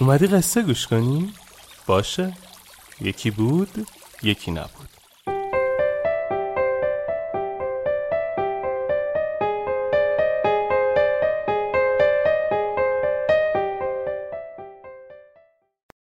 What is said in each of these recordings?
اومدی قصه گوش کنی؟ باشه. یکی بود یکی نبود.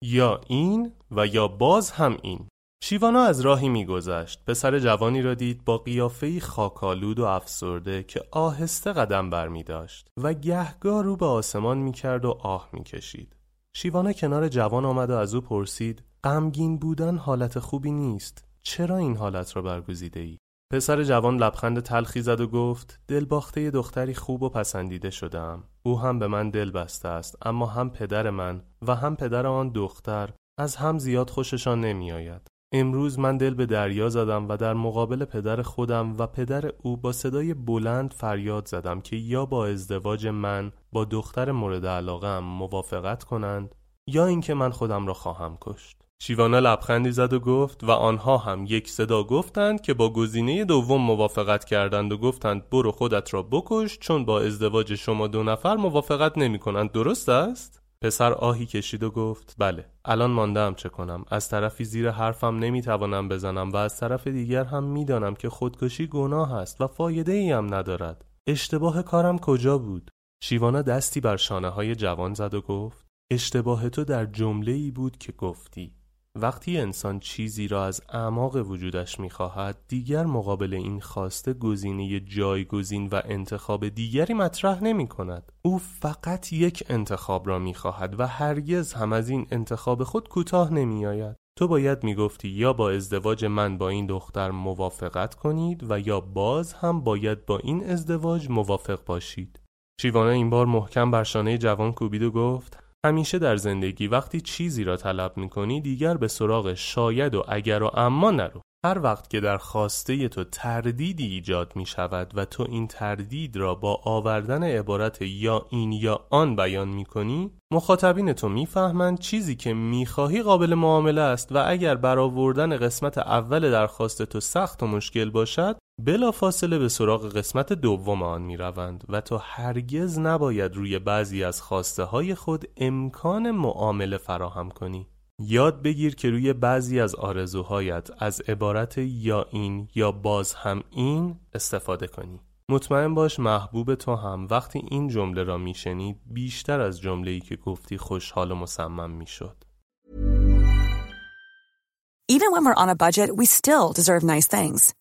یا این و یا باز هم این. شیوانا از راهی میگذشت. پسر جوانی را دید با قیافه‌ای خاکالود و افسرده که آهسته قدم برمی داشت و گهگاه رو به آسمان می‌کرد و آه می‌کشید. شیوانا کنار جوان آمد و از او پرسید غمگین بودن حالت خوبی نیست چرا این حالت را برگزیده ای؟ پسر جوان لبخند تلخی زد و گفت دلباخته دختری خوب و پسندیده شدم او هم به من دل بسته است اما هم پدر من و هم پدر آن دختر از هم زیاد خوششان نمی آید. امروز من دل به دریا زدم و در مقابل پدر خودم و پدر او با صدای بلند فریاد زدم که یا با ازدواج من با دختر مورد علاقه موافقت کنند یا اینکه من خودم را خواهم کشت. شیوانا لبخندی زد و گفت و آنها هم یک صدا گفتند که با گزینه دوم موافقت کردند و گفتند برو خودت را بکش چون با ازدواج شما دو نفر موافقت نمی کنند درست است؟ پسر آهی کشید و گفت بله الان ماندم چه کنم؟ از طرفی زیر حرفم نمی‌توانم بزنم و از طرف دیگر هم می‌دانم که خودکشی گناه است و فایده ای هم ندارد. اشتباه کارم کجا بود؟ شیوانا دستی بر شانه های جوان زد و گفت اشتباه تو در جمله ای بود که گفتی. وقتی انسان چیزی را از اعماق وجودش می‌خواهد دیگر مقابل این خواسته گزینه جایگزین و انتخاب دیگری مطرح نمی کند او فقط یک انتخاب را می‌خواهد و هرگز هم از این انتخاب خود کوتاه نمی آید تو باید می‌گفتی یا با ازدواج من با این دختر موافقت کنید و یا باز هم باید با این ازدواج موافق باشید. شیوانه این بار محکم بر شانه جوان کوبید و گفت همیشه در زندگی وقتی چیزی را طلب می‌کنی دیگر به سراغ شاید و اگر و اما نرو. هر وقت که در خواسته تو تردیدی ایجاد می شود و تو این تردید را با آوردن عبارت یا این یا آن بیان می کنی مخاطبین تو می‌فهمند چیزی که می‌خواهی قابل معامله است و اگر برآوردن قسمت اول درخواست تو سخت و مشکل باشد بلا فاصله به سراغ قسمت دوم آن می روند و تو هرگز نباید روی بعضی از خواسته های خود امکان معامله فراهم کنی یاد بگیر که روی بعضی از آرزوهایت از عبارت یا این یا باز هم این استفاده کنی مطمئن باش محبوب تو هم وقتی این جمله را میشنید بیشتر از جمله‌ای که گفتی خوشحال و مصمم می‌شد. Even when we're on a budget, we still deserve nice things.